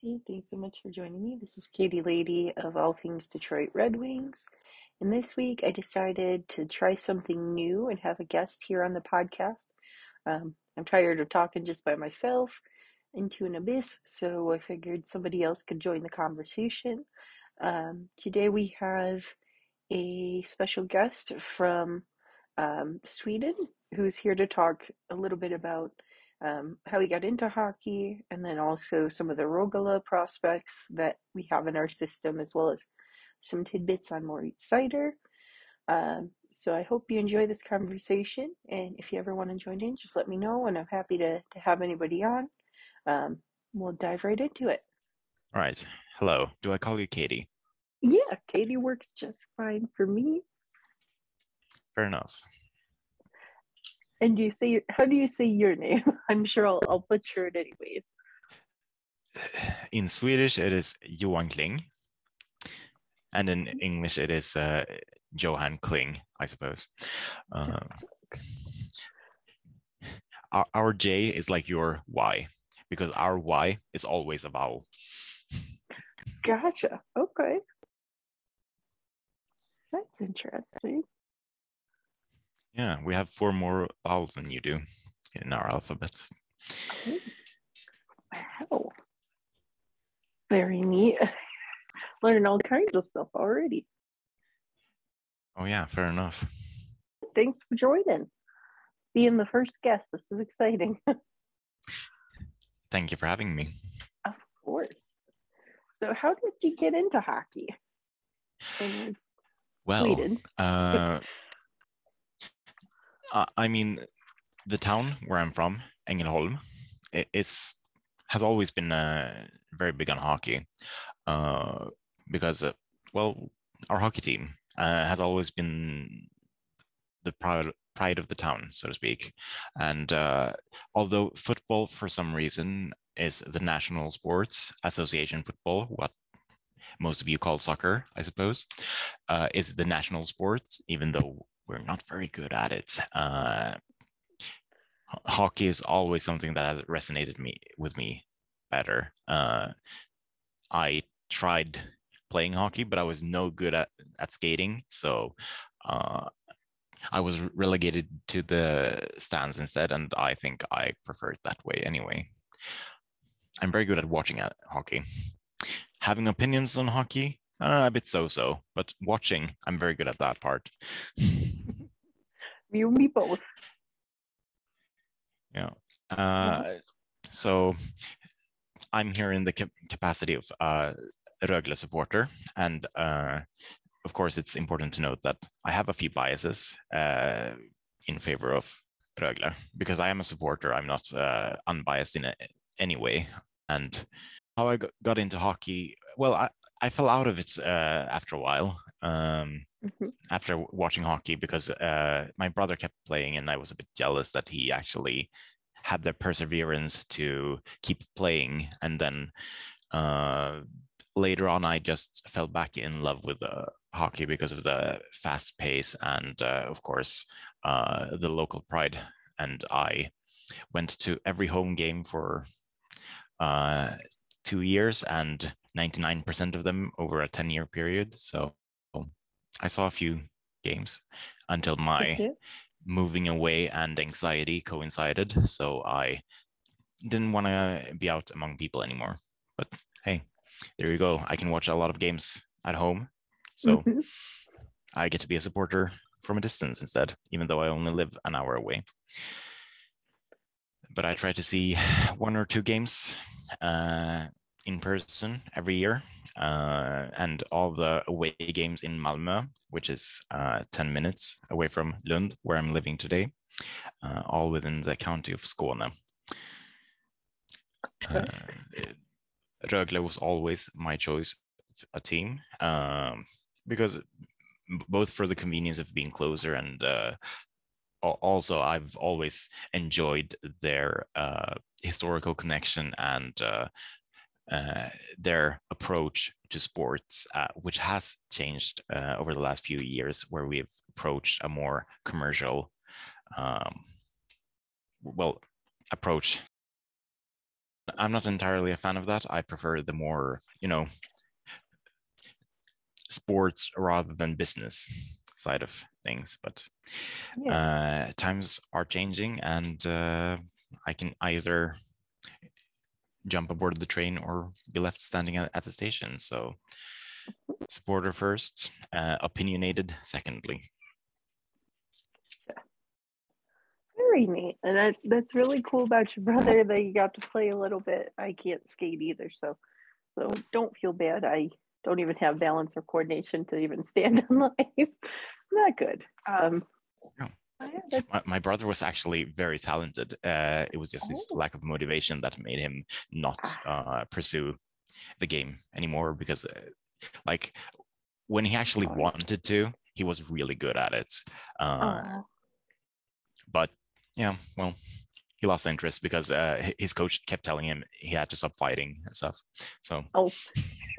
Hey, thanks so much for joining me. This is Katie Lady of All Things Detroit Red Wings. And this week I decided to try something new and have a guest here on the podcast. Um, I'm tired of talking just by myself into an abyss, so I figured somebody else could join the conversation. Um, today we have a special guest from um, Sweden who's here to talk a little bit about um, how he got into hockey and then also some of the Rögle prospects that we have in our system, as well as some tidbits on Moritz Seider. Um, so I hope you enjoy this conversation. And if you ever want to join in, just let me know. And I'm happy to, to have anybody on. Um, we'll dive right into it. All right. Hello. Do I call you Katie? Yeah, Katie works just fine for me. Fair enough. And do you say how do you say your name? I'm sure I'll, I'll butcher it anyways. In Swedish, it is Johan Kling, and in English, it is uh, Johan Kling, I suppose. Um, our, our J is like your Y because our Y is always a vowel. Gotcha. Okay. That's interesting. Yeah, we have four more vowels than you do in our alphabet. Oh, wow. Very neat. Learning all kinds of stuff already. Oh, yeah, fair enough. Thanks for joining. Being the first guest, this is exciting. Thank you for having me. Of course. So, how did you get into hockey? well, uh, uh, I mean, the town where I'm from, Ängelholm, is has always been uh, very big on hockey uh, because, uh, well, our hockey team uh, has always been the pride pride of the town, so to speak. And uh, although football, for some reason, is the national sports association football, what most of you call soccer, I suppose, is the national sports, even though we're not very good at it. Uh, hockey is always something that has resonated me with me better. Uh, I tried playing hockey, but I was no good at, at skating. So uh, I was relegated to the stands instead, and I think I prefer it that way anyway. I'm very good at watching at hockey. Having opinions on hockey, uh, a bit so-so, but watching, I'm very good at that part. you me both. Yeah. Uh, so I'm here in the capacity of uh, Rögle supporter, and uh, of course, it's important to note that I have a few biases uh, in favor of Rögle because I am a supporter. I'm not uh, unbiased in any way. And how I got into hockey, well, I, I fell out of it uh, after a while. Um, mm-hmm. After watching hockey, because uh, my brother kept playing, and I was a bit jealous that he actually had the perseverance to keep playing. And then uh, later on, I just fell back in love with uh, hockey because of the fast pace and, uh, of course, uh, the local pride. And I went to every home game for uh, two years and 99% of them over a 10 year period. So I saw a few games until my moving away and anxiety coincided. So I didn't want to be out among people anymore. But hey, there you go. I can watch a lot of games at home. So mm-hmm. I get to be a supporter from a distance instead, even though I only live an hour away. But I try to see one or two games uh, in person every year, uh, and all the away games in Malmö, which is uh, 10 minutes away from Lund, where I'm living today, uh, all within the county of Skåne. Uh, Rögle was always my choice, a team, um, because both for the convenience of being closer and uh, also I've always enjoyed their uh, historical connection and uh, uh, their approach to sports, uh, which has changed uh, over the last few years, where we've approached a more commercial, um, well, approach I'm not entirely a fan of that. I prefer the more, you know, sports rather than business side of things. But yeah. uh, times are changing, and uh, I can either jump aboard the train or be left standing at, at the station. So, supporter first, uh, opinionated secondly. Very neat, and that that's really cool about your brother that you got to play a little bit. I can't skate either, so so don't feel bad. I don't even have balance or coordination to even stand on the ice. Not good. Um, yeah. My, my, brother was actually very talented. Uh, it was just oh. his lack of motivation that made him not ah. uh, pursue the game anymore because, uh, like, when he actually wanted to, he was really good at it. Uh, but yeah, well, he lost interest because uh, his coach kept telling him he had to stop fighting and stuff. So, oh,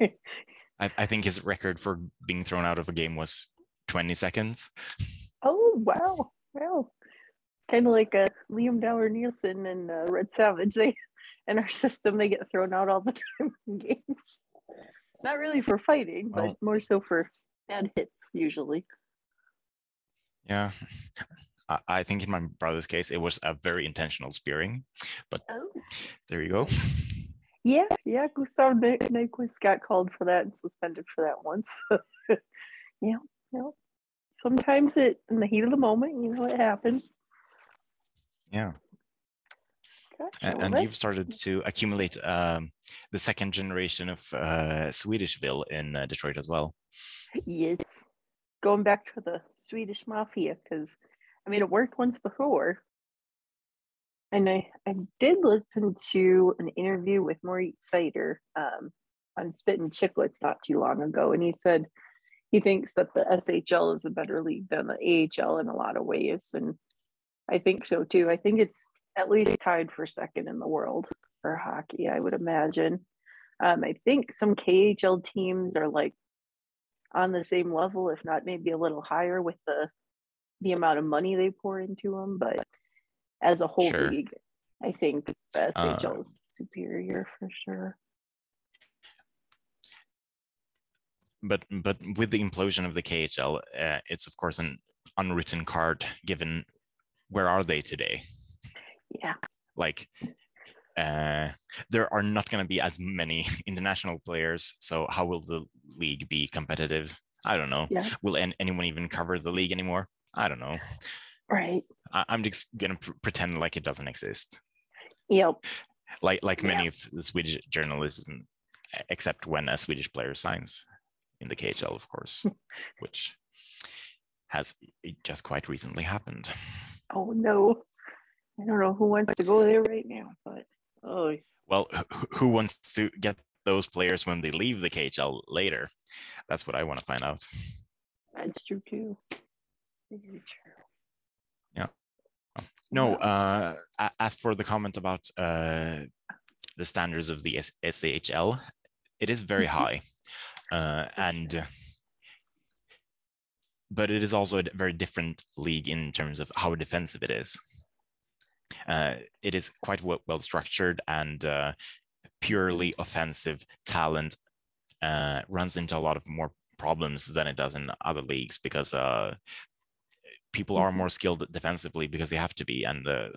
I, I think his record for being thrown out of a game was 20 seconds. Oh wow, wow! Kind of like a Liam Dower Nielsen and uh, Red Savage. They in our system they get thrown out all the time in games. Not really for fighting, but more so for bad hits usually. Yeah. I think in my brother's case, it was a very intentional spearing, but oh. there you go. Yeah, yeah. Gustav Nyquist got called for that and suspended for that once. yeah, yeah. Sometimes it in the heat of the moment, you know, it happens. Yeah. and, and you've started to accumulate um, the second generation of uh, Swedishville in uh, Detroit as well. Yes, going back to the Swedish mafia because I mean it worked once before, and I, I did listen to an interview with Moritz Seider um, on Spittin' Chicklets not too long ago, and he said he thinks that the SHL is a better league than the AHL in a lot of ways, and I think so too. I think it's at least tied for second in the world for hockey. I would imagine. Um, I think some KHL teams are like on the same level, if not maybe a little higher, with the the amount of money they pour into them, but as a whole sure. league. I think the SHL uh, is superior for sure. But but with the implosion of the KHL, uh, it's of course an unwritten card. Given where are they today? Yeah. Like uh, there are not going to be as many international players. So how will the league be competitive? I don't know. Yeah. Will anyone even cover the league anymore? I don't know. Right. I- am just gonna pr- pretend like it doesn't exist. Yep. Like like many of the Swedish journalism, except when a Swedish player signs in the KHL, of course, which has just quite recently happened. Oh no. I don't know who wants to go there right now, but oh. Well, who wants to get those players when they leave the KHL later? That's what I want to find out. That's true too. Very true. No, uh, as for the comment about uh, the standards of the S- SAHL, it is very mm-hmm. high, uh, and but it is also a very different league in terms of how defensive it is. Uh, it is quite well, structured and uh, purely offensive talent uh, runs into a lot of more problems than it does in other leagues because uh, people are mm-hmm. more skilled defensively because they have to be, and uh,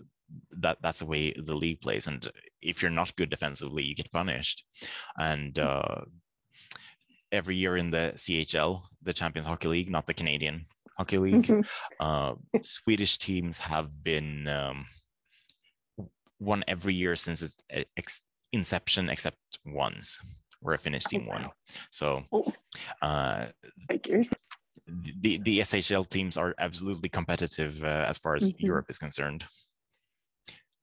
that that's the way the league plays. And if you're not good defensively, you get punished. And mm. uh, every year in the CHL, the Champions Hockey League, not the Canadian Hockey League, mm-hmm. uh, Swedish teams have been um, won every year since its ex- inception, except once, where a Finnish team won. So, oh. uh, the the SHL teams are absolutely competitive uh, as far as mm-hmm. Europe is concerned.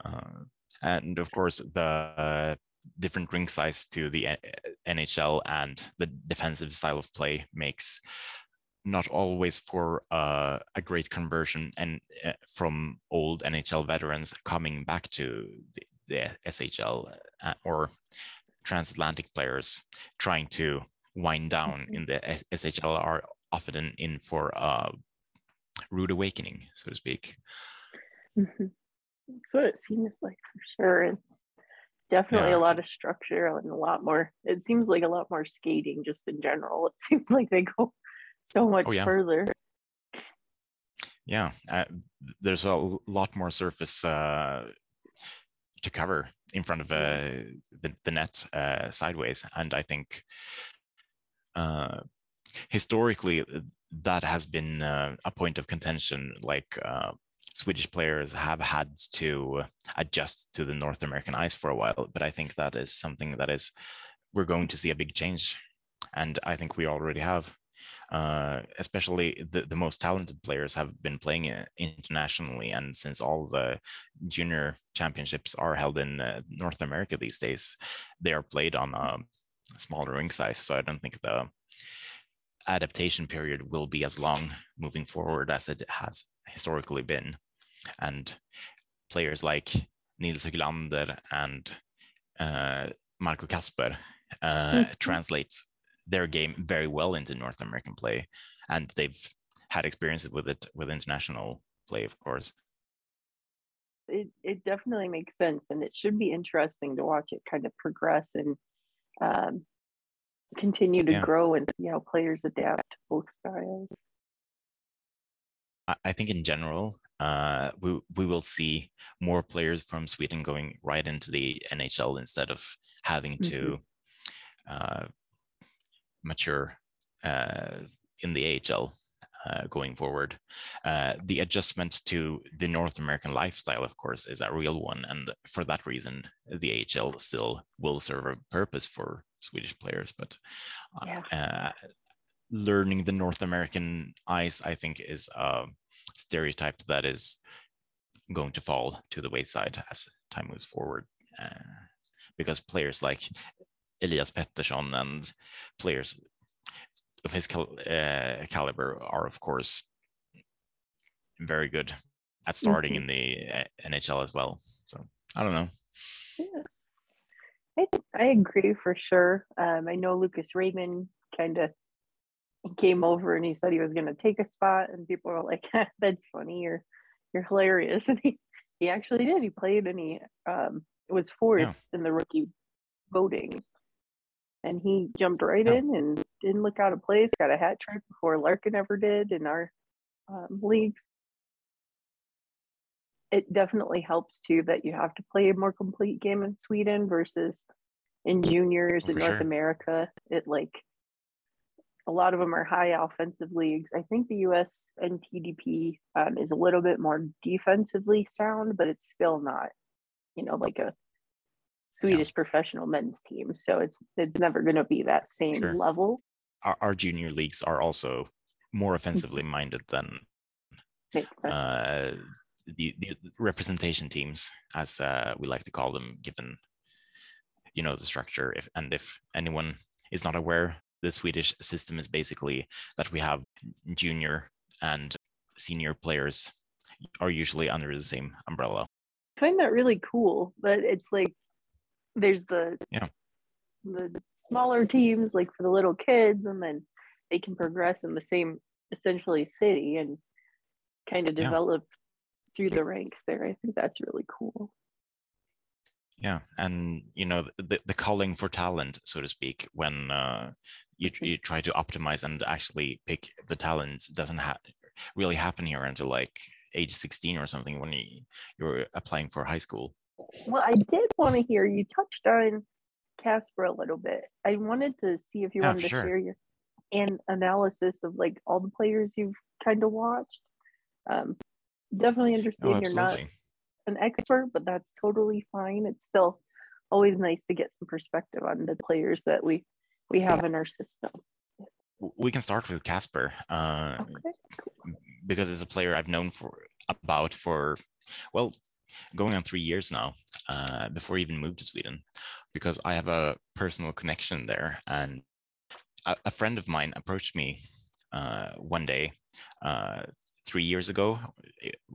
Uh, and of course, the uh, different rink size to the uh, NHL and the defensive style of play makes not always for uh, a great conversion and uh, from old NHL veterans coming back to the, the SHL or transatlantic players trying to wind down mm-hmm. in the SHL are often in for a rude awakening, so to speak. Mm-hmm. That's what it seems like for sure. Definitely Yeah. a lot of structure and a lot more. It seems like a lot more skating just in general. It seems like they go so much Oh, yeah. further. Yeah, uh, there's a lot more surface uh, to cover in front of uh, the, the net uh, sideways, and I think uh, historically uh, that has been uh, a point of contention. Like uh, Swedish players have had to adjust to the North American ice for a while, but I think that is something that is we're going to see a big change, and I think we already have. Uh, especially the, the most talented players have been playing uh, internationally, and since all the junior championships are held in uh, North America these days, they are played on a smaller ring size. So I don't think the adaptation period will be as long moving forward as it has historically been. And players like Nils Höglander and uh, Marco Kasper uh, Mhm. translate their game very well into North American play, and they've had experiences with it with international play, of course. It it definitely makes sense, and it should be interesting to watch it kind of progress and um, continue to Yeah. grow and see how players adapt to both styles. I- think in general, uh, we we will see more players from Sweden going right into the NHL instead of having to uh, mature uh, in the AHL uh, going forward. Uh, the adjustment to the North American lifestyle, of course, is a real one, and for that reason, the AHL still will serve a purpose for Swedish players. But uh, Yeah. uh, learning the North American ice, I think, is a stereotype that is going to fall to the wayside as time moves forward. Uh, because players like Elias Pettersson and players of his cal- uh, caliber are, of course, very good at starting in the uh, NHL as well. So I don't know. Yeah. I I agree for sure. Um, I know Lucas Raymond kind of came over and he said he was going to take a spot, and people were like, "That's funny. You're you're hilarious." And he he actually did. He played and he um was fourth Yeah. in the rookie voting, and he jumped right Yeah. in and didn't look out of place. Got a hat trick before Larkin ever did in our um, leagues. It definitely helps too that you have to play a more complete game in Sweden versus in juniors Oh, in North sure. America. It like a lot of them are high offensive leagues. I think the US NTDP um, is a little bit more defensively sound, but it's still not, you know, like a Swedish professional men's team. So it's it's never going to be that same Sure. level. Our, our junior leagues are also more offensively minded than uh, the, the representation teams, as uh, we like to call them, given you know the structure. If and if anyone is not aware, the Swedish system is basically that we have junior and senior players are usually under the same umbrella. I find that really cool. But it's like there's the Yeah. the smaller teams like for the little kids, and then they can progress in the same essentially city and kind of Yeah. develop through the ranks there. I think that's really cool. Yeah, and you know the the calling for talent, so to speak, when uh, you you try to optimize and actually pick the talents doesn't ha- really happen here until like age 16 or something when you, you're applying for high school. Well, I did want to hear you touched on Kasper a little bit. I wanted to see if you Yeah, wanted to sure. share your an analysis of like all the players you've kind of watched. Um, definitely Oh, you're not. An expert, but that's totally fine. It's still always nice to get some perspective on the players that we we have in our system. We can start with Kasper. Uh, Okay. because it's a player I've known for about for well going on three years now uh, before I even moved to Sweden because I have a personal connection there and a, a friend of mine approached me uh, one day uh, three years ago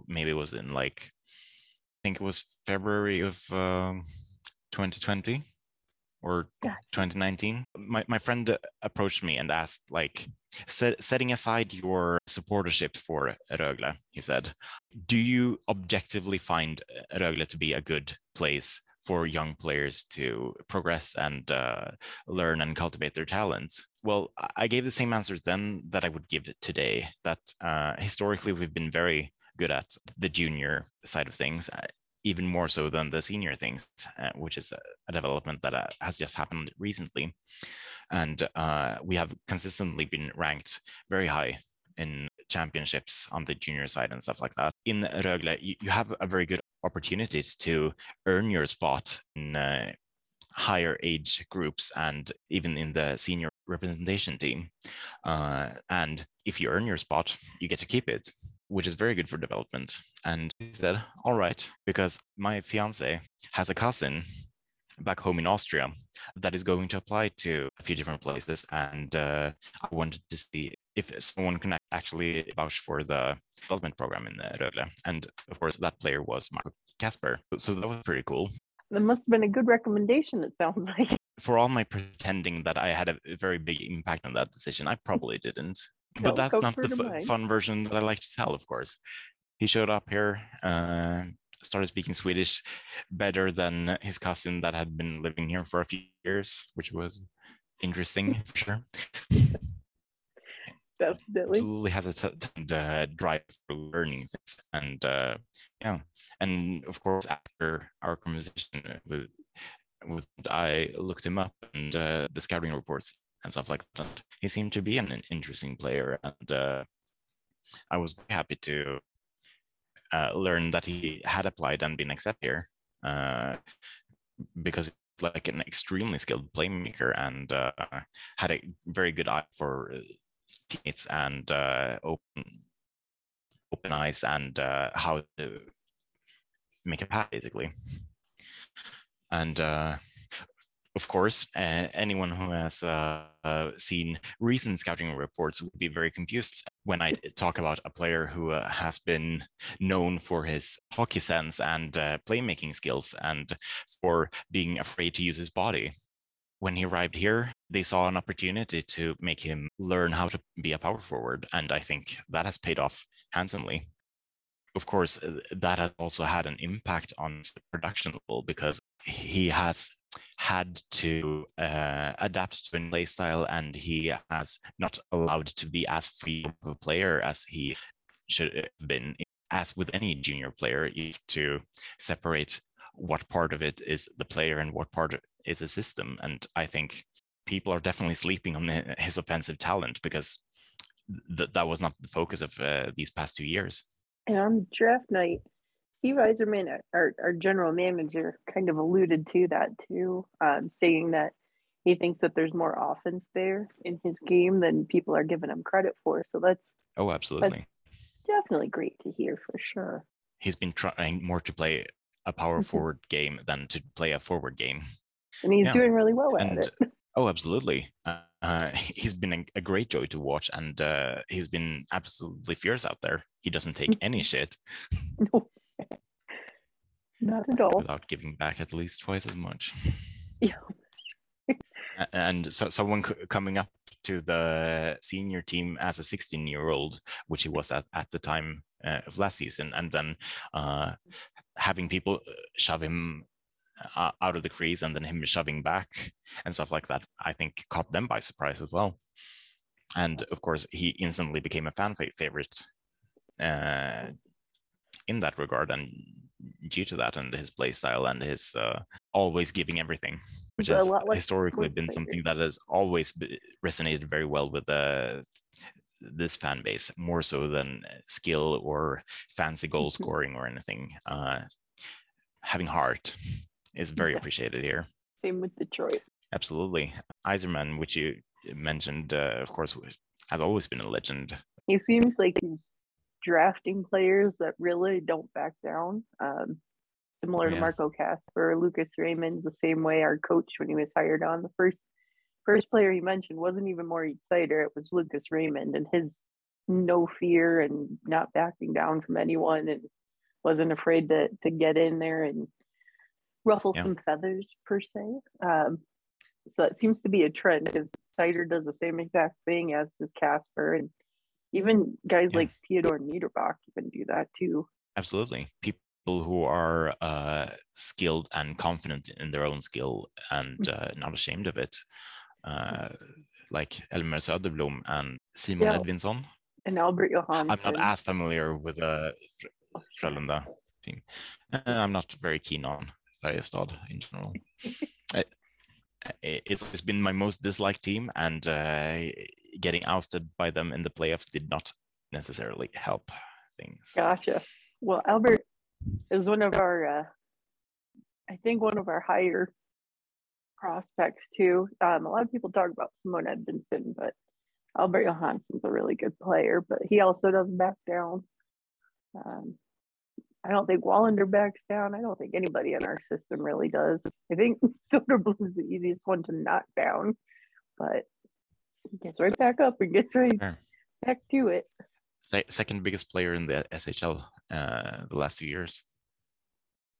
maybe it was in like think it was February of um, 2020 or Gotcha. 2019 my, my friend approached me and asked like set, setting aside your supportership for Rögle, he said, do you objectively find Rögle to be a good place for young players to progress and uh, learn and cultivate their talents? Well, I gave the same answers then that I would give today. That uh, historically we've been very good at the junior side of things, uh, even more so than the senior things, uh, which is a, development that uh, has just happened recently. And we have consistently been ranked very high in championships on the junior side and stuff like that. In Rögle, you, you have a very good opportunity to earn your spot in uh, higher age groups and even in the senior representation team. Uh, and if you earn your spot, you get to keep it, which is very good for development. And he said, All right, because my fiance has a cousin back home in Austria that is going to apply to a few different places. And uh, I wanted to see if someone can actually vouch for the development program in Rögle. And of course, that player was Marco Kasper. So that was pretty cool. That must have been a good recommendation, it sounds like. For all my pretending that I had a very big impact on that decision, I probably didn't. But that's not the f- fun version that I like to tell, of course. He showed up here, uh, started speaking Swedish better than his cousin that had been living here for a few years, which was interesting for sure. Definitely. Absolutely has a t- t- uh, drive for learning things. And uh, yeah, and of course, after our conversation with, with I looked him up and uh, the scouting reports and stuff like that. He seemed to be an, interesting player, and uh, I was happy to uh, learn that he had applied and been accepted here uh, because like an extremely skilled playmaker and uh, had a very good eye for teammates and uh, open open eyes and uh, how to make a pass basically and uh, of course, uh, anyone who has uh, uh, seen recent scouting reports would be very confused when I talk about a player who uh, has been known for his hockey sense and uh, playmaking skills and for being afraid to use his body. When he arrived here, they saw an opportunity to make him learn how to be a power forward. And I think that has paid off handsomely of course, uh, that has also had an impact on the production level because he has had to uh, adapt to a play style and he has not allowed to be as free of a player as he should have been. As with any junior player, you have to separate what part of it is the player and what part is a system. And I think people are definitely sleeping on his offensive talent because th- that was not the focus of uh, these past two years. And on draft night, Steve Yzerman, our, our general manager, kind of alluded to that too, um, saying that he thinks that there's more offense there in his game than people are giving him credit for. So that's oh, absolutely, that's definitely great to hear for sure. He's been trying more to play a power mm-hmm. forward game than to play a forward game, and he's yeah. doing really well at and, it. Oh, absolutely. Uh, uh, he's been a, a, great joy to watch, and uh, he's been absolutely fierce out there. He doesn't take any shit. No. Not at all. Without giving back at least twice as much. Yeah. and so someone coming up to the senior team as a 16 year old, which he was at, at the time uh, of last season, and then uh, having people uh, shove him uh, out of the crease and then him shoving back and stuff like that, I think caught them by surprise as well. And of course, he instantly became a fan favorite uh, in that regard. And due to that and his play style and his uh, always giving everything, which has historically been something that has always resonated very well with uh, this fan base, more so than skill or fancy goal mm-hmm. scoring or anything. Uh, having heart is very appreciated here. Same with Detroit. Absolutely. Yzerman, which you mentioned, uh, of course, has always been a legend. He seems like he's drafting players that really don't back down. Um, similar yeah. to Marco Kasper, Lucas Raymond's the same way. Our coach, when he was hired on, the first first player he mentioned wasn't even Moritz Seider. It was Lucas Raymond, and his no fear and not backing down from anyone, and wasn't afraid to to get in there and ruffle yeah. some feathers per se. Um, so it seems to be a trend because Seider does the same exact thing as does Kasper, and even guys yeah. like Theodor Niederbach even do that too. Absolutely. People who are uh, skilled and confident in their own skill and Mm. uh, not ashamed of it, uh, like Elmer Söderblom and Simon Yeah. Edvinsson. And Albert Johansson. I'm not as familiar with the uh, Frölunda team. Uh, I'm not very keen on Färjestad in general. I- I- it's, it's been my most disliked team, and uh, getting ousted by them in the playoffs did not necessarily help things. Gotcha. Well, Albert is one of our, uh, I think, one of our higher prospects too. Um, a lot of people talk about Simon Edvinsson, but Albert Johansson's a really good player, but he also doesn't back down. Um, I don't think Wallander backs down. I don't think anybody in our system really does. I think Söderblom is the easiest one to knock down, but gets right back up and gets right Sure. back to it. Se- second biggest player in the SHL uh, the last two years.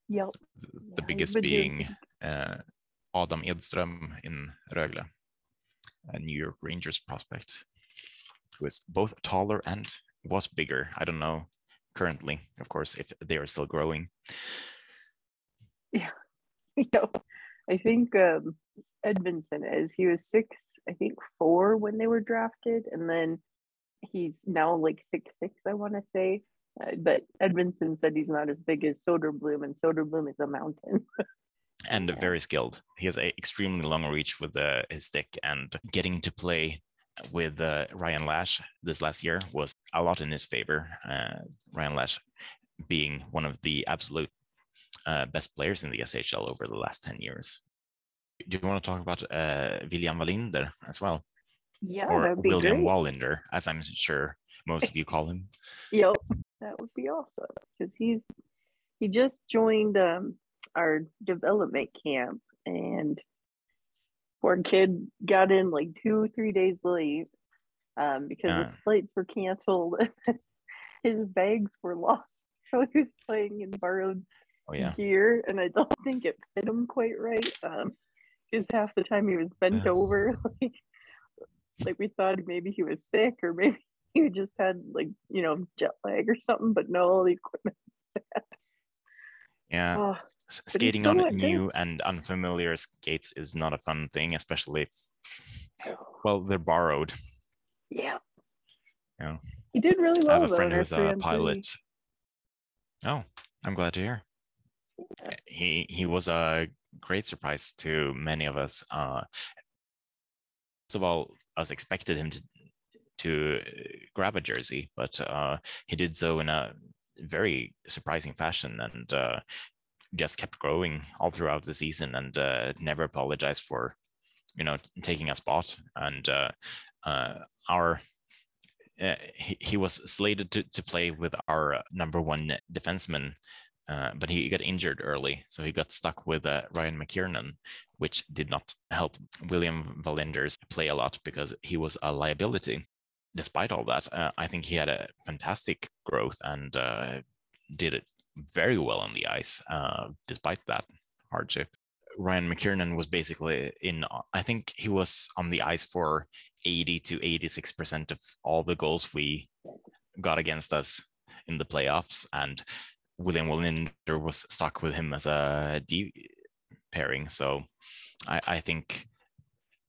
Yep. The, the Yeah, biggest being uh, Adam Edström in Rögle, a New York Rangers prospect, who is both taller and was bigger. I don't know currently, of course, if they are still growing. Yeah. Yep. I think um, Edvinsson is. He was six, I think four when they were drafted, and then he's now like six six. I want to say, uh, but Edvinsson said he's not as big as Söderblom, and Söderblom is a mountain. and Yeah. very skilled. He has a extremely long reach with uh, his stick, and getting to play with uh, Ryan Lasch this last year was a lot in his favor. Uh, Ryan Lasch being one of the absolute uh, best players in the SHL over the last 10 years. Do you want to talk about uh, William Wallinder as well? yeah, or William great. Wallander, as I'm sure most of you call him? Yep, that would be awesome because he's he just joined um, our development camp, and poor kid got in like two three days late um, because Yeah. his flights were canceled. his bags were lost, so he was playing in borrowed Oh, yeah. gear, and I don't think it fit him quite right. Um, because half the time he was bent over, like, like we thought maybe he was sick or maybe he just had like you know jet lag or something. But no, all the equipment. Yeah. Oh, S- but he Skating on new and unfamiliar skates is not a fun thing, especially if, well, they're borrowed. yeah. Yeah. He did really well. I have a friend who's a 3 on 3. pilot. Oh, I'm glad to hear. He he was a great surprise to many of us. Uh, first of all, us expected him to to uh, grab a jersey, but uh, he did so in a very surprising fashion and uh, just kept growing all throughout the season and uh, never apologized for you know taking a spot and uh, our uh, he, he was slated to, to play with our number one defenseman, uh, but he got injured early, so he got stuck with uh, Ryan McKiernan, which did not help William Wallinder's play a lot because he was a liability. Despite all that, uh, I think he had a fantastic growth and uh, did it very well on the ice, uh, despite that hardship. Ryan McKiernan was basically in, I think he was on the ice for 80 to 86% of all the goals we got against us in the playoffs. And William Wallinder was stuck with him as a D pairing. So I, I think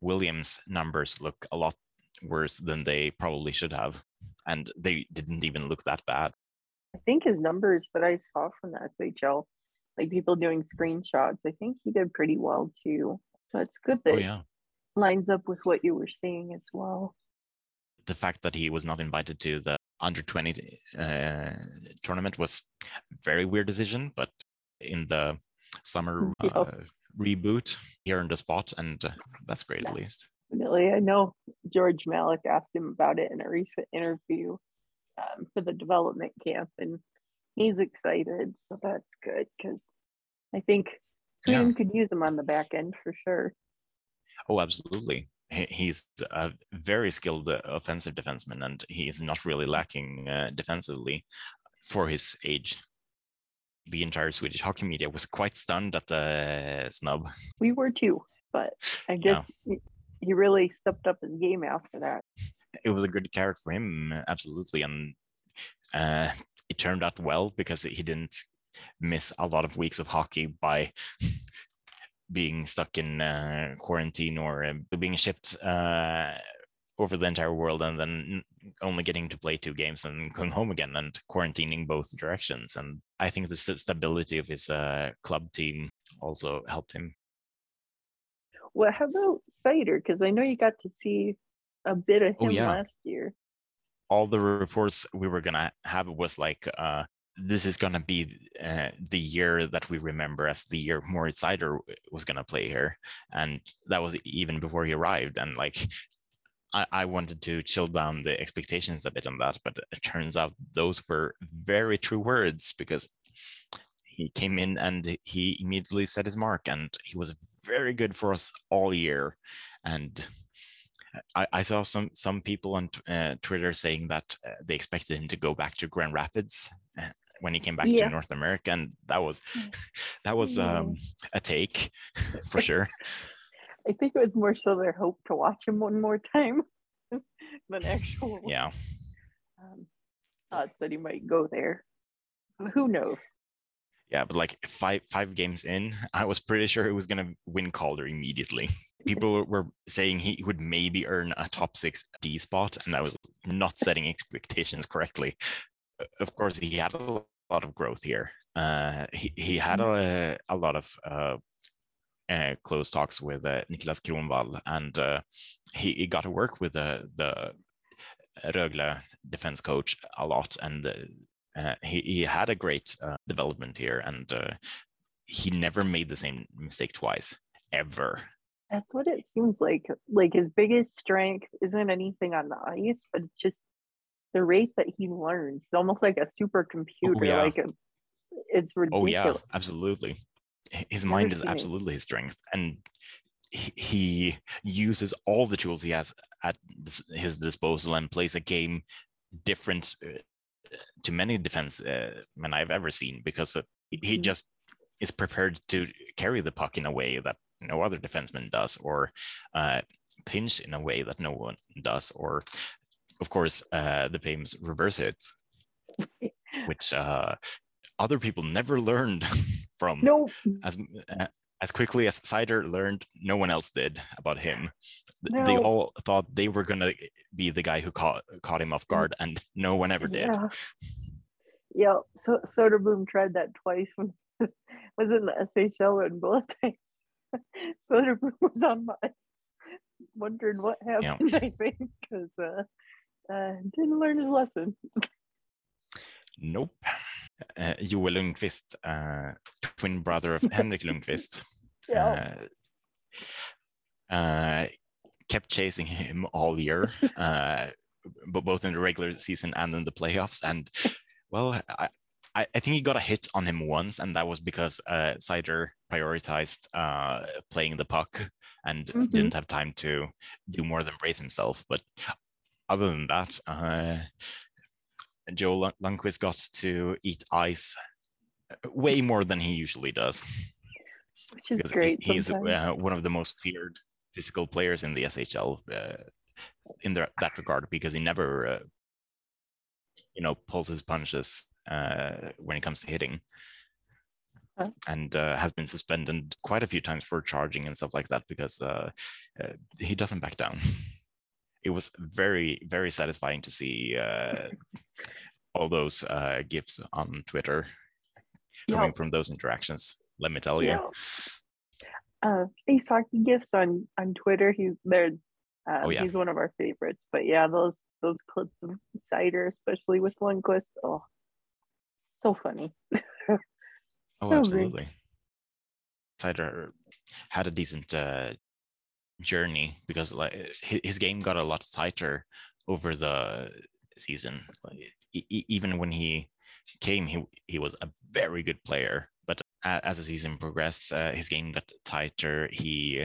Williams' numbers look a lot worse than they probably should have. And they didn't even look that bad. I think his numbers that I saw from the SHL, like people doing screenshots, I think he did pretty well too. So it's good that Oh, it yeah. lines up with what you were seeing as well. the fact that he was not invited to the under 20 uh, tournament was very weird decision but in the summer uh, reboot he earned a spot and uh, that's great at least Definitely. I know George Malik asked him about it in a recent interview um, for the development camp, and he's excited. So that's good because I think Yeah. Sweden could use him on the back end for sure. oh absolutely he's a very skilled uh, offensive defenseman and he's not really lacking uh, defensively for his age. The entire swedish hockey media was quite stunned at the snub. We were too, but I guess he, he really stepped up his game after that. it was a good carrot for him, absolutely, and uh, it turned out well because he didn't miss a lot of weeks of hockey by being stuck in uh, quarantine or uh, being shipped uh, over the entire world and then only getting to play two games and going home again and quarantining both directions. And I think the stability of his uh, club team also helped him. Well, how about Seider? Because I know you got to see a bit of oh, him oh, yeah. last year. All the reports we were gonna have was like, uh, this is gonna be uh, the year that we remember as the year Moritz Seider was gonna play here, and that was even before he arrived. And like I, I wanted to chill down the expectations a bit on that, but it turns out those were very true words because he came in and he immediately set his mark and he was very good for us all year. And I, I saw some some people on uh, Twitter saying that uh, they expected him to go back to Grand Rapids uh, when he came back yeah. to North America, and that was mm. that was um, a take for sure. I think it was more so their hope to watch him one more time than actual. Yeah. Um, thoughts that he might go there. Who knows? Yeah, but like five five games in, I was pretty sure he was gonna win Calder immediately. People were saying he would maybe earn a top six D spot, and I was not setting expectations correctly. Of course, he had a lot of growth here. Uh, he he had mm-hmm. a, a lot of uh, uh, close talks with uh, Niklas Kronwall, and uh, he, he, got to work with the the Rögle defense coach a lot, and uh, he he had a great uh, development here, and uh, he never made the same mistake twice ever. That's what it seems like. Like his biggest strength isn't anything on the ice, but it's just the rate that he learns. It's almost like a supercomputer. Oh, yeah. Like a, it's ridiculous. Oh yeah, absolutely his mind is absolutely his strength and he, uses all the tools he has at his disposal and plays a game different uh, to many defense uh, men I've ever seen because he mm-hmm. just is prepared to carry the puck in a way that no other defenseman does, or uh, pinch in a way that no one does, or of course uh, the famous reverse it, which uh, other people never learned from no. as uh, as quickly as Seider learned, no one else did about him. No. They all thought they were gonna be the guy who caught caught him off guard, and no one ever did. Yeah, yeah. So Söderblom tried that twice when was in the SHL and both times Söderblom was on my wondering what happened. Yeah. I think because uh, uh, didn't learn his lesson. Nope uh, Joel Lundqvist, uh, twin brother of Henrik Lundqvist. yeah. Uh, uh, kept chasing him all year, uh, but both in the regular season and in the playoffs. And well, I, I, think he got a hit on him once, and that was because uh, Seider prioritized uh, playing the puck and mm-hmm. didn't have time to do more than brace himself. But other than that, uh, Joe Lundqvist got to eat ice uh, way more than he usually does. Which is because great. He's uh, one of the most feared physical players in the SHL uh, in the, that regard because he never, uh, you know, pulls his punches uh, when it comes to hitting. Huh? And uh, has been suspended quite a few times for charging and stuff like that because he doesn't back down. it was very very satisfying to see uh, all those uh, gifs on Twitter coming from those interactions. Let me tell you. Yeah. Uh, Ace Hockey gifs on on Twitter. He's there. Uh, oh, yeah. He's one of our favorites. But yeah, those those clips of Seider, especially with Lundqvist, oh, so funny. so oh, absolutely. Seider had a decent uh, journey because like his game got a lot tighter over the season. Like, even when he came, he he was a very good player. But as the season progressed, uh, his game got tighter. He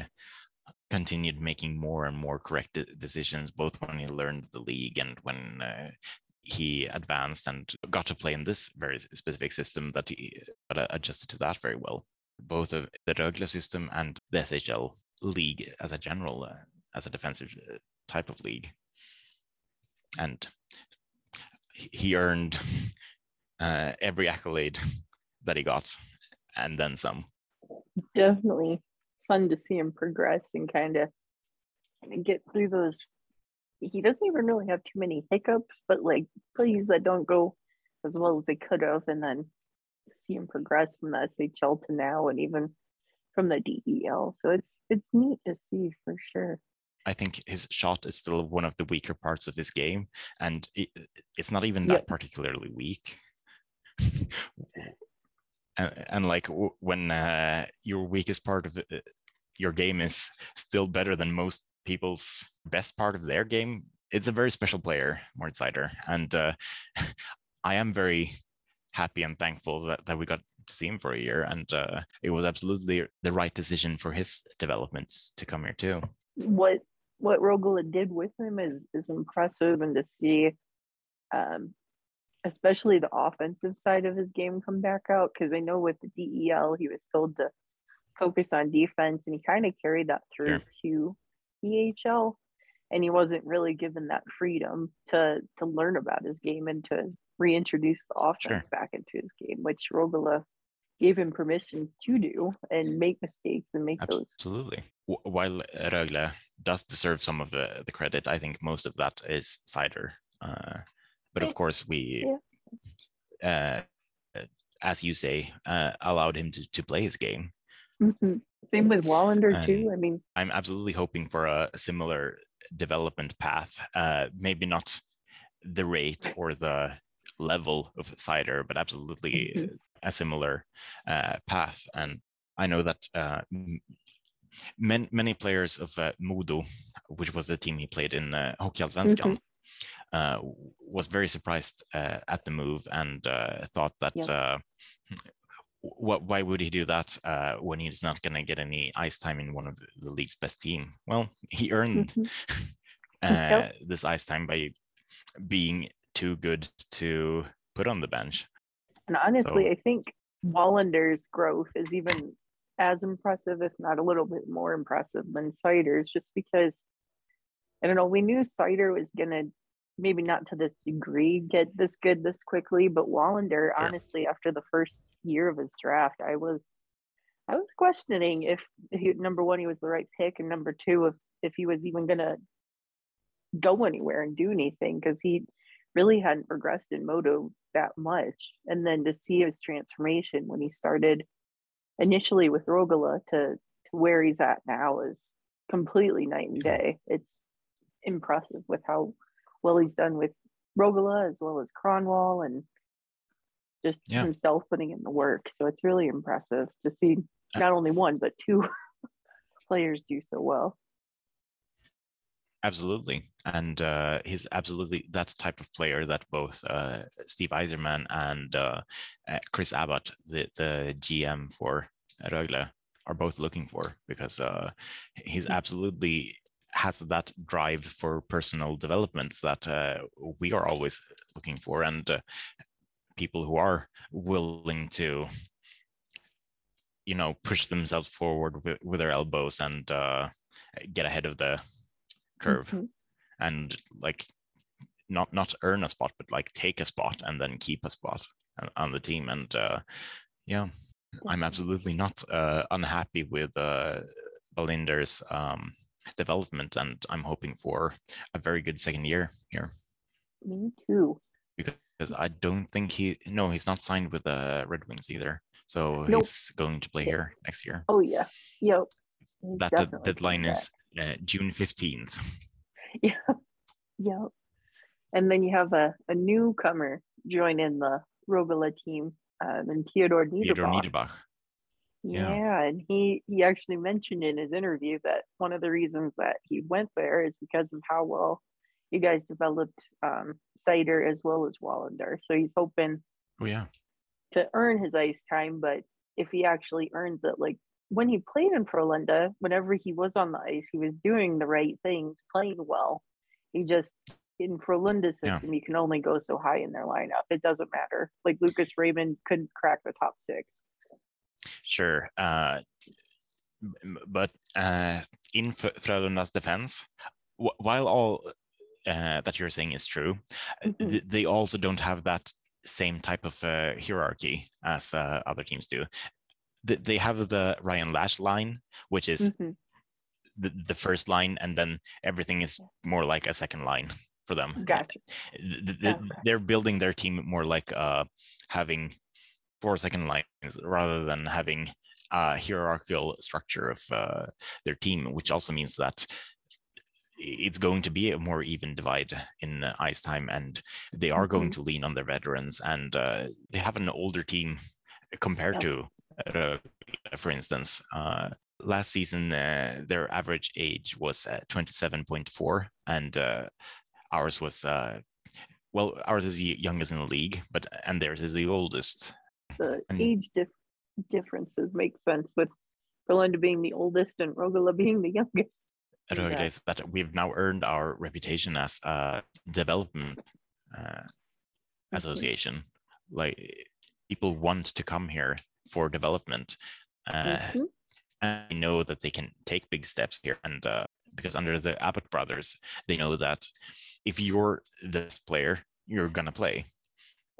continued making more and more correct decisions, both when he learned the league and when uh, he advanced and got to play in this very specific system that he adjusted to that very well. Both of the Rögle system and the SHL league as a general, uh, as a defensive uh, type of league. And he earned uh, every accolade that he got, and then some. Definitely fun to see him progress and kind of get through those. He doesn't even really have too many hiccups, but like plays that don't go as well as they could have, and then see him progress from the SHL to now, and even from the DEL. So it's it's neat to see for sure. I think his shot is still one of the weaker parts of his game, and it, it's not even that yep. particularly weak. and, and, like w- when uh, your weakest part of uh, your game is still better than most people's best part of their game, it's a very special player, Moritz Seider, and uh, I am very happy and thankful that, that we got to see him for a year, and uh, it was absolutely the right decision for his development to come here too. What what Rögle did with him is is impressive, and to see, um, especially the offensive side of his game come back out. Because I know with the DEL, he was told to focus on defense, and he kind of carried that through sure. to SHL, and he wasn't really given that freedom to to learn about his game and to reintroduce the offense sure. back into his game, which Rögle gave him permission to do and make mistakes and make Absolutely. those. Absolutely. While Rögle does deserve some of the, the credit, I think most of that is Seider. Uh, but of course, we, yeah. uh, as you say, uh, allowed him to, to play his game. Mm-hmm. Same with Wallinder and too. I mean, I'm absolutely hoping for a similar development path. Uh, maybe not the rate or the level of Seider, but absolutely mm-hmm a similar uh, path. And I know that uh, many, many players of uh, Modo, which was the team he played in uh, Hockeyallsvenskan, mm-hmm. uh, was very surprised uh, at the move and uh, thought that yeah. What, why would he do that uh, when he's not going to get any ice time in one of the league's best team? Well, he earned mm-hmm. yep. this ice time by being too good to put on the bench. And honestly, so, I think Wallinder's growth is even as impressive, if not a little bit more impressive than Seider's, just because I don't know, we knew Seider was gonna maybe not to this degree get this good this quickly, but Wallinder, yeah. honestly, after the first year of his draft, I was I was questioning if he, number one, he was the right pick, and number two, if if he was even gonna go anywhere and do anything, because he really hadn't progressed in Modo that much. And then to see his transformation when he started initially with Rögle to, to where he's at now is completely night and day. It's impressive with how well he's done with Rögle as well as Kronwall and just yeah. himself putting in the work. So it's really impressive to see not only one but two players do so well. Absolutely, and uh, he's absolutely that type of player that both uh, Steve Yzerman and uh, uh Chris Abbott, the the GM for Rögle, are both looking for because uh, he's mm. absolutely has that drive for personal development that uh, we are always looking for, and people who are willing to you know push themselves forward with, with their elbows and get ahead of the curve mm-hmm. and like not not earn a spot but like take a spot and then keep a spot on the team and uh yeah i'm absolutely not uh unhappy with uh Wallinder's um development and i'm hoping for a very good second year here me too because i don't think he no he's not signed with the uh, red wings either so nope. he's going to play here next year oh yeah yep that the deadline is uh, June 15th. Yeah. Yeah. And then you have a, a newcomer join in the Rögle team, um, and Theodor Niederbach. Theodor Niederbach. Yeah. yeah, and he he actually mentioned in his interview that one of the reasons that he went there is because of how well you guys developed um, Seider as well as Wallinder. So he's hoping, oh yeah, to earn his ice time. But if he actually earns it, like when he played in Frölunda, whenever he was on the ice, he was doing the right things, playing well. He just in Frölunda's system, yeah. you can only go so high in their lineup. It doesn't matter. Like Lucas Raymond couldn't crack the top six. Sure. Uh, but uh, in Frölunda's defense, while all uh, that you're saying is true, mm-hmm. th- they also don't have that same type of uh, hierarchy as uh, other teams do. They have the Ryan Lasch line, which is mm-hmm. the, the first line, and then everything is more like a second line for them. Gotcha. The, the, okay. They're building their team more like uh, having four second lines rather than having a hierarchical structure of uh, their team, which also means that it's going to be a more even divide in ice time, and they are going mm-hmm. to lean on their veterans, and uh, they have an older team compared to, uh, for instance. Uh, last season, uh, their average age was 27.4, and uh, ours was well, ours is the youngest in the league, but and theirs is the oldest. The and, age dif- differences make sense with Frölunda being the oldest and Rögle being the youngest. Rögle is that we've now earned our reputation as a development uh, association. Like people want to come here for development. Uh, mm-hmm. And I know that they can take big steps here. And uh, because under the Abbott brothers, they know that if you're this player, you're gonna play.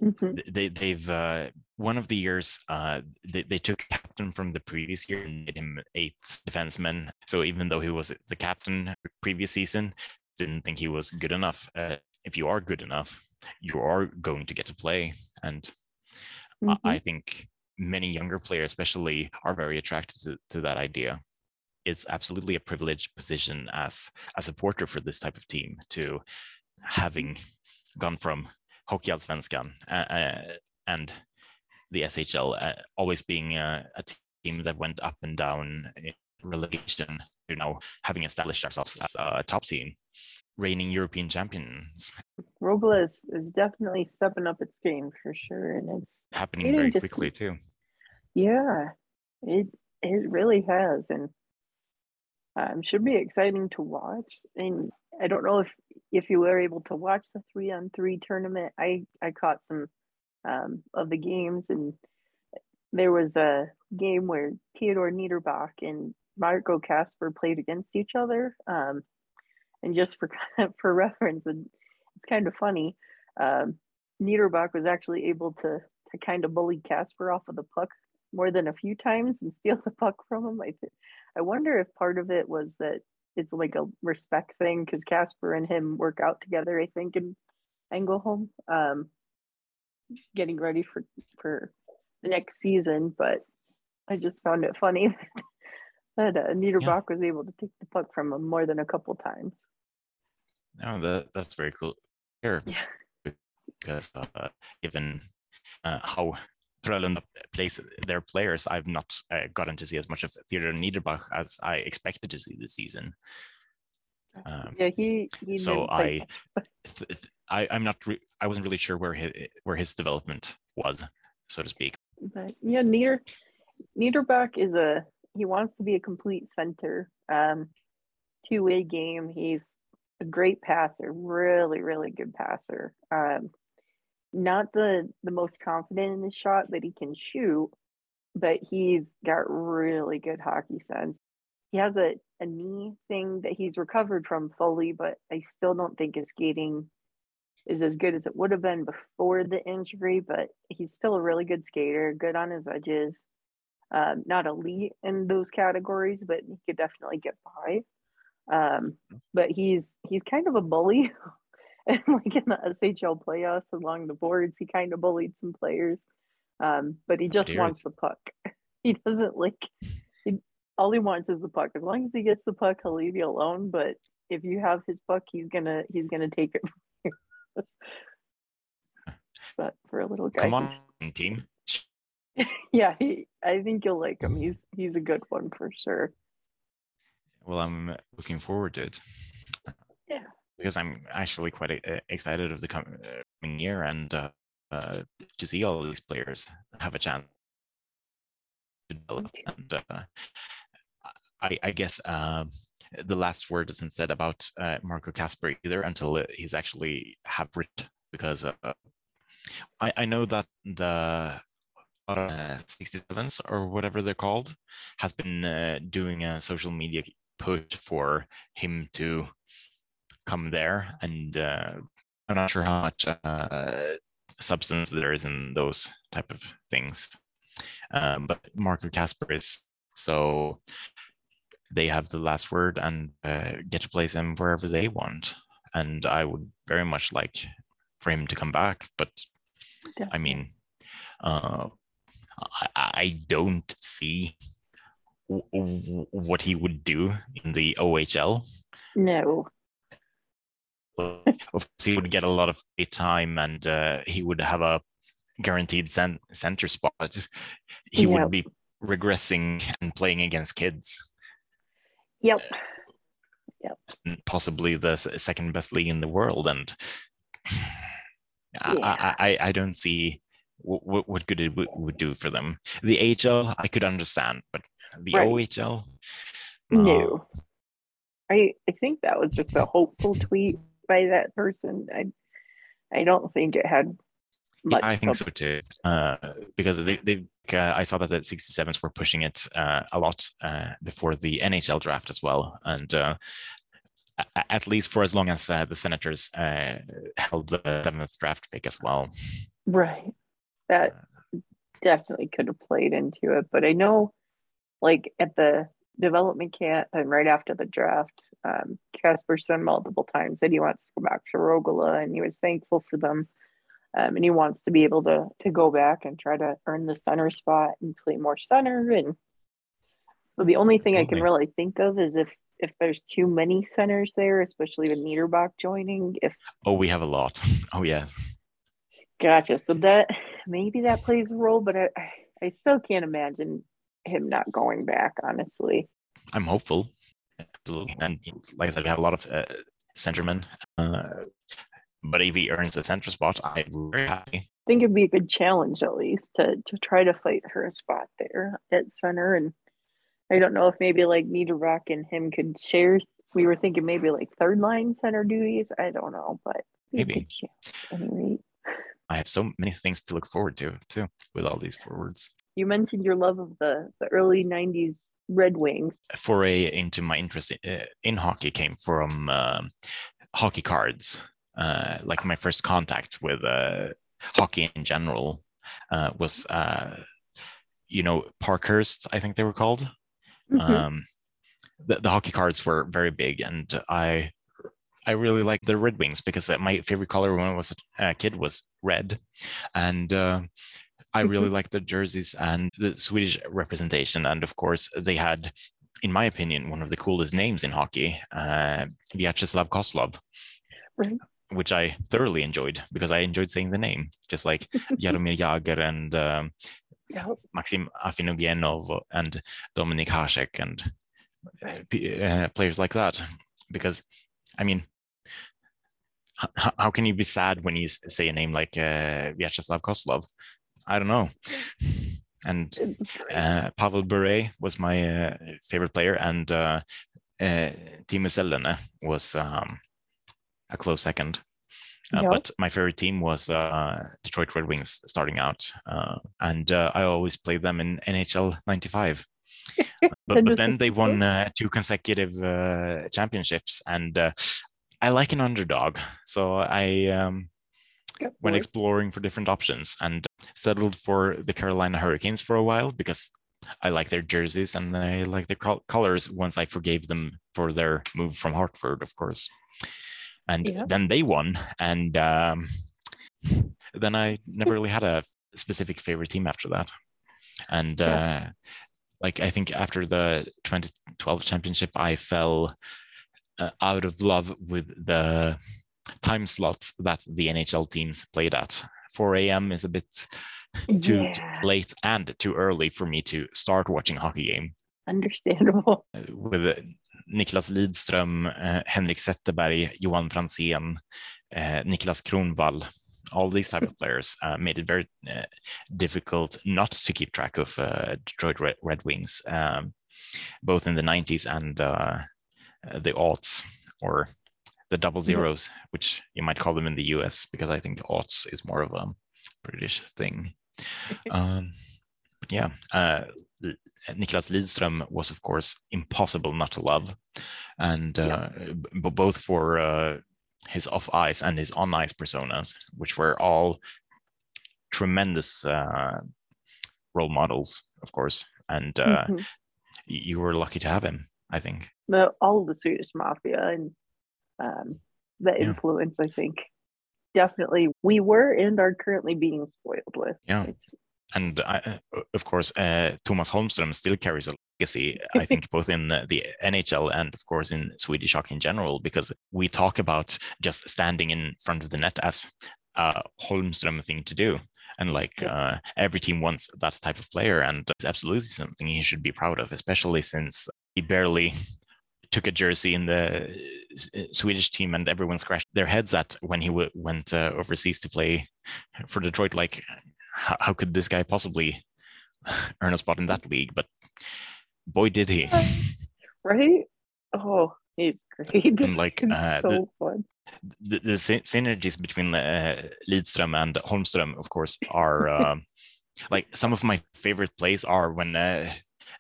Mm-hmm. They they've uh, one of the years uh, they, they took captain from the previous year and made him eighth defenseman. So even though he was the captain previous season, didn't think he was good enough. Uh, if you are good enough, you are going to get to play, and mm-hmm. I, I think many younger players, especially, are very attracted to, to that idea. It's absolutely a privileged position as a supporter for this type of team to having gone from Hockeyallsvenskan uh, uh, and the SHL uh, always being a, a, team that went up and down in relegation to now having established ourselves as a top team, reigning European champions. Rögle is, definitely stepping up its game for sure, and it's happening very quickly too. Yeah, it it really has, and um, should be exciting to watch. And I don't know if if you were able to watch the three on three tournament. I I caught some um, of the games, and there was a game where Theodor Niederbach and Marco Kasper played against each other. Um, and just for for reference, and it's kind of funny. Um, Niederbach was actually able to to kind of bully Kasper off of the puck more than a few times and steal the puck from him. I th- I wonder if part of it was that it's like a respect thing because Kasper and him work out together. I think in Ängelholm. um, getting ready for for the next season. But I just found it funny that uh, Niederbach yeah. was able to take the puck from him more than a couple times. No, that that's very cool. Here, yeah. because uh, given uh, how Frölunda plays their players, I've not uh, gotten to see as much of Theodor Niederbach as I expected to see this season. Um, yeah, he. he so I, th- th- I, I'm not. Re- I wasn't really sure where his where his development was, so to speak. But yeah, Nieder Niederbach is a. He wants to be a complete center. Um, two way game. He's a great passer, really, really good passer. Um, not the the most confident in his shot, but he can shoot. But he's got really good hockey sense. He has a, a knee thing that he's recovered from fully, but I still don't think his skating is as good as it would have been before the injury. But he's still a really good skater, good on his edges. Um, not elite in those categories, but he could definitely get by. Um, but he's he's kind of a bully and like in the SHL playoffs along the boards, he kind of bullied some players. Um, but he just wants the puck. He doesn't like all he wants is the puck. As long as he gets the puck, he'll leave you alone. But if you have his puck, he's gonna he's gonna take it. but for a little guy, come on, team. yeah, he, I think you'll like him. He's he's a good one for sure. Well, I'm looking forward to it. Yeah because I'm actually quite uh, excited of the uh, coming year and uh, uh, to see all these players have a chance to develop. And uh, I, I, guess um, the last word isn't said about uh, Marco Kasper either until he's actually have written because I, I know that the uh, 67s or whatever they're called has been uh, doing a social media push for him to come there. And uh, I'm not sure how much uh, substance there is in those type of things. Um, but Marco Kasper is so they have the last word and uh, get to place him wherever they want. And I would very much like for him to come back, but I mean, uh, I, I don't see what he would do in the OHL. No. of course, he would get a lot of time and uh, he would have a guaranteed cent- center spot. He yep. would be regressing and playing against kids. Yep. Uh, yep. Possibly the second best league in the world. And yeah. I, I, I don't see what, what good it would do for them. The AHL, I could understand, but the right. OHL, no. I I think that was just a hopeful tweet by that person. I I don't think it had much. I think so too, uh, because they they uh, I saw that the 67s were pushing it uh, a lot uh, before the NHL draft as well, and uh, at least for as long as uh, the Senators held the seventh draft pick as well. Right, that definitely could have played into it, but I know, like at the development camp and right after the draft, um, Kasper said multiple times that he wants to go back to Rögle and he was thankful for them. Um, and he wants to be able to to go back and try to earn the center spot and play more center. And so the only thing Absolutely. I can really think of is if if there's too many centers there, especially with Niederbach joining. If oh, we have a lot. Oh yes. Gotcha. So that maybe that plays a role, but I I still can't imagine him not going back. Honestly, I'm hopeful. Absolutely, and like I said, we have a lot of uh, centermen. Uh, but if he earns the center spot, I'm very happy. I think it'd be a good challenge at least to to try to fight for a spot there at center. And I don't know if maybe like Niederbach and him could share. We were thinking maybe like third line center duties. I don't know, but maybe. Anyway. I have so many things to look forward to too with all these forwards. You mentioned your love of the the early '90s Red Wings. Foray into my interest in, uh, in hockey came from uh, hockey cards. Uh, like my first contact with uh, hockey in general uh, was, uh, you know, Parkhurst, I think they were called. Mm-hmm. Um, the, the hockey cards were very big, and I I really like the Red Wings because my favorite color when I was a kid was red, and uh, I really mm-hmm. like the jerseys and the Swedish representation, and of course they had, in my opinion, one of the coolest names in hockey, uh, Vyacheslav Kozlov. Right which I thoroughly enjoyed because I enjoyed saying the name, just like Jaromir Jagr and um, Maxim Afinogenov and Dominik Hasek and uh, players like that. Because, I mean, h- how can you be sad when you say a name like uh, Vyacheslav Kozlov? I don't know. And uh, Pavel Bure was my uh, favorite player, and uh, uh, Teemu Selänne was um, a close second. Uh, yep. But my favorite team was uh, Detroit Red Wings starting out, uh, and uh, I always played them in NHL '95. but, but then they won uh, two consecutive uh, championships, and I like an underdog, so I um, went exploring for different options and settled for the Carolina Hurricanes for a while because I like their jerseys and I like their colors. Once I forgave them for their move from Hartford, of course and yeah. then they won and um, then i never really had a specific favorite team after that and yeah. uh, like i think after the 2012 championship i fell uh, out of love with the time slots that the nhl teams played at 4 a.m is a bit too yeah. late and too early for me to start watching a hockey game understandable uh, with Niklas Lidström, eh, Henrik Zetterberg, Johan Franzén, eh, Niklas Kronwall, all these type of players uh, made it very uh, difficult not to keep track of uh, Detroit Red, Red Wings, um, both in the 90s and the aughts, or the double zeros, mm-hmm. which you might call them in the US, because I think aughts is more of a British thing. um, yeah, Niklas Lidström was, of course, impossible not to love, and uh, yeah. both for uh, his off ice and his on ice personas, which were all tremendous uh, role models, of course, and uh, Mhm. you were lucky to have him. I think. the all the Swedish mafia and um, the Yeah. influence. I think definitely we were and are currently being spoiled with. Yeah. It's, and I, uh, of course, uh, Tomas Holmström still carries a legacy. I think both in the, the NHL and, of course, in Swedish hockey in general, because we talk about just standing in front of the net as a Holmström thing to do, and like uh, every team wants that type of player, and it's absolutely something he should be proud of, especially since he barely took a jersey in the uh, Swedish team, and everyone scratched their heads at when he w- went uh, overseas to play for Detroit. Like, how, how could this guy possibly earn a spot in that league? But boy, did he! right? Oh, he's great. And like uh, so the, fun. the, the synergies between uh, Lidström and Holmström, of course, are um like some of my favorite plays are when uh,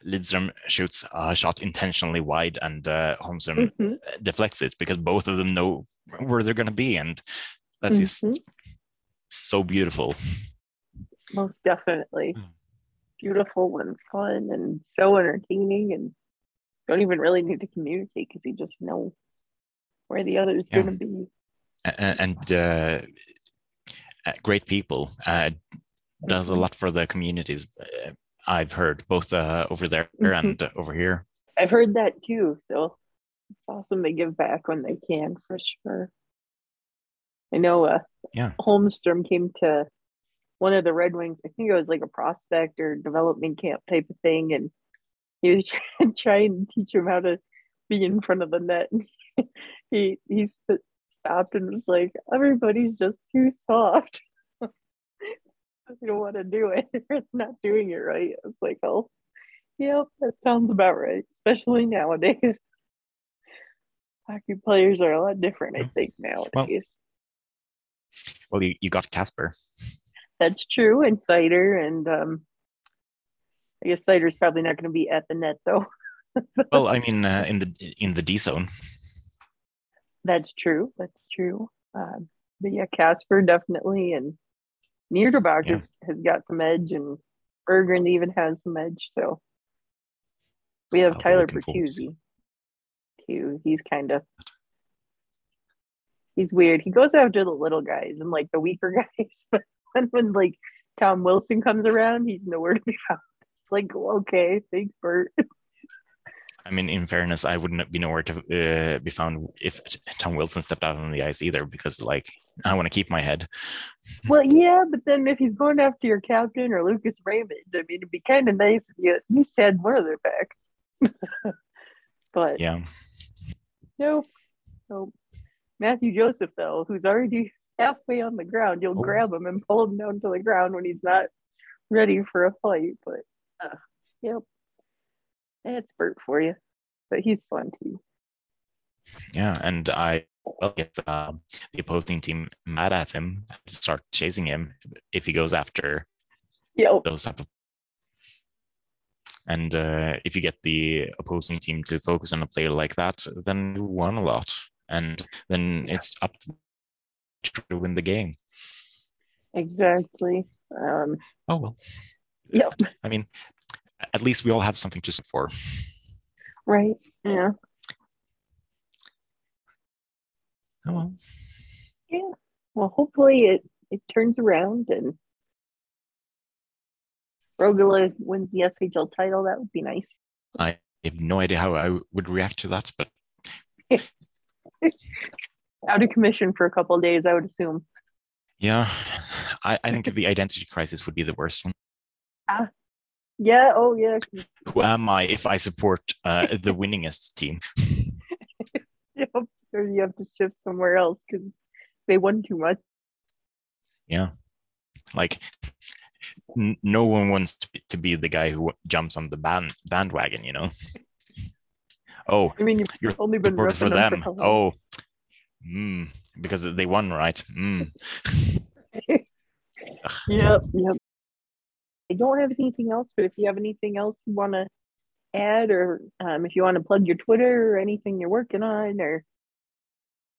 Lidström shoots a shot intentionally wide and uh, Holmström Mhm, deflects it because both of them know where they're going to be, and that's just mhm. so beautiful. Most definitely. Mm. Beautiful and fun and so entertaining and don't even really need to communicate because you just know where the other's Yeah. gonna be. And uh, uh, great people. Uh, does a lot for the communities. Uh, I've heard both uh, over there Mhm. and over here. I've heard that too, so it's awesome to give back when they can for sure. I know uh Yeah. Holmstrom came to one of the Red Wings, I think it was like a prospect or development camp type of thing, and he was trying to teach him how to be in front of the net. he he stopped and was like, "Everybody's just too soft. you don't want to do it. They're not doing it right." It's like, "Oh, yep, that sounds about right, especially nowadays." Hockey players are a lot different, I mm. think, nowadays. Well, you, you got Kasper. That's true, and Seider, and um, I guess Seider's probably not going to be at the net though. Well, I mean, uh, in the in the D zone. That's true. That's true. Um, but yeah, Kasper definitely, and Niederbach Yeah. has, has got some edge, and Bergeron even has some edge. So we have I'll Tyler Bertuzzi too. He's kind of he's weird. He goes after the little guys and like the weaker guys, but then when like Tom Wilson comes around, he's nowhere to be found. It's like okay, thanks, Bert. I mean, in fairness, I wouldn't be nowhere to uh, be found if Tom Wilson stepped out on the ice either, because like I want to keep my head. Well, yeah, but then if he's going after your captain or Lucas Raymond, I mean, it'd be kind of nice if you at least had one of their backs. but Yeah, nope, nope. Matthew Joseph, though, who's already halfway on the ground, you'll Oh. grab him and pull him down to the ground when he's not ready for a fight. But uh, yep, that's Bert for you. But he's fun too. yeah, and I well get uh, the opposing team mad at him to start chasing him if he goes after Yep, those type of. And uh, if you get the opposing team to focus on a player like that, then you won a lot, and then it's up to to win the game. exactly. Um, Oh well. Yep. I mean, at least we all have something to shoot for. right. Yeah. Oh well. Yeah. Well, hopefully it, it turns around and Rögle wins the SHL title. That would be nice. I have no idea how I would react to that, but Out of commission for a couple of days, I would assume. yeah, I, I think the identity crisis would be the worst one. Yeah. Oh, yeah. Who am I if I support uh, the winningest team? Yep. Or you have to shift somewhere else because they won too much. Yeah. Like, n- no one wants to be, to be the guy who jumps on the band bandwagon, you know? Oh, I mean, you've only been for them. them. For? Oh, mm, because they won, right? Mm. Yep. Yep. I don't have anything else, but if you have anything else you want to add, or um, if you want to plug your Twitter or anything you're working on, or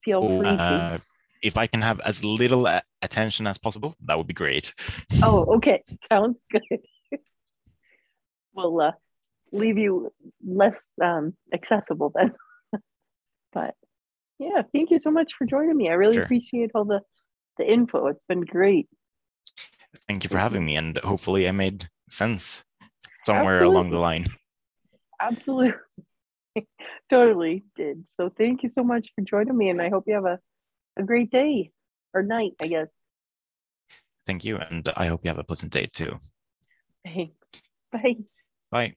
feel Oh, free to. uh, if I can have as little attention as possible, that would be great. Oh, okay. Sounds good. we'll uh, leave you less um, accessible then. but yeah, thank you so much for joining me. I really sure. appreciate all the the info. It's been great. Thank you for having me, and hopefully, I made sense somewhere Absolutely. along the line. Absolutely. totally did. So thank you so much for joining me, and I hope you have a, a great day or night, I guess. Thank you, and I hope you have a pleasant day too. Thanks. Bye. Bye.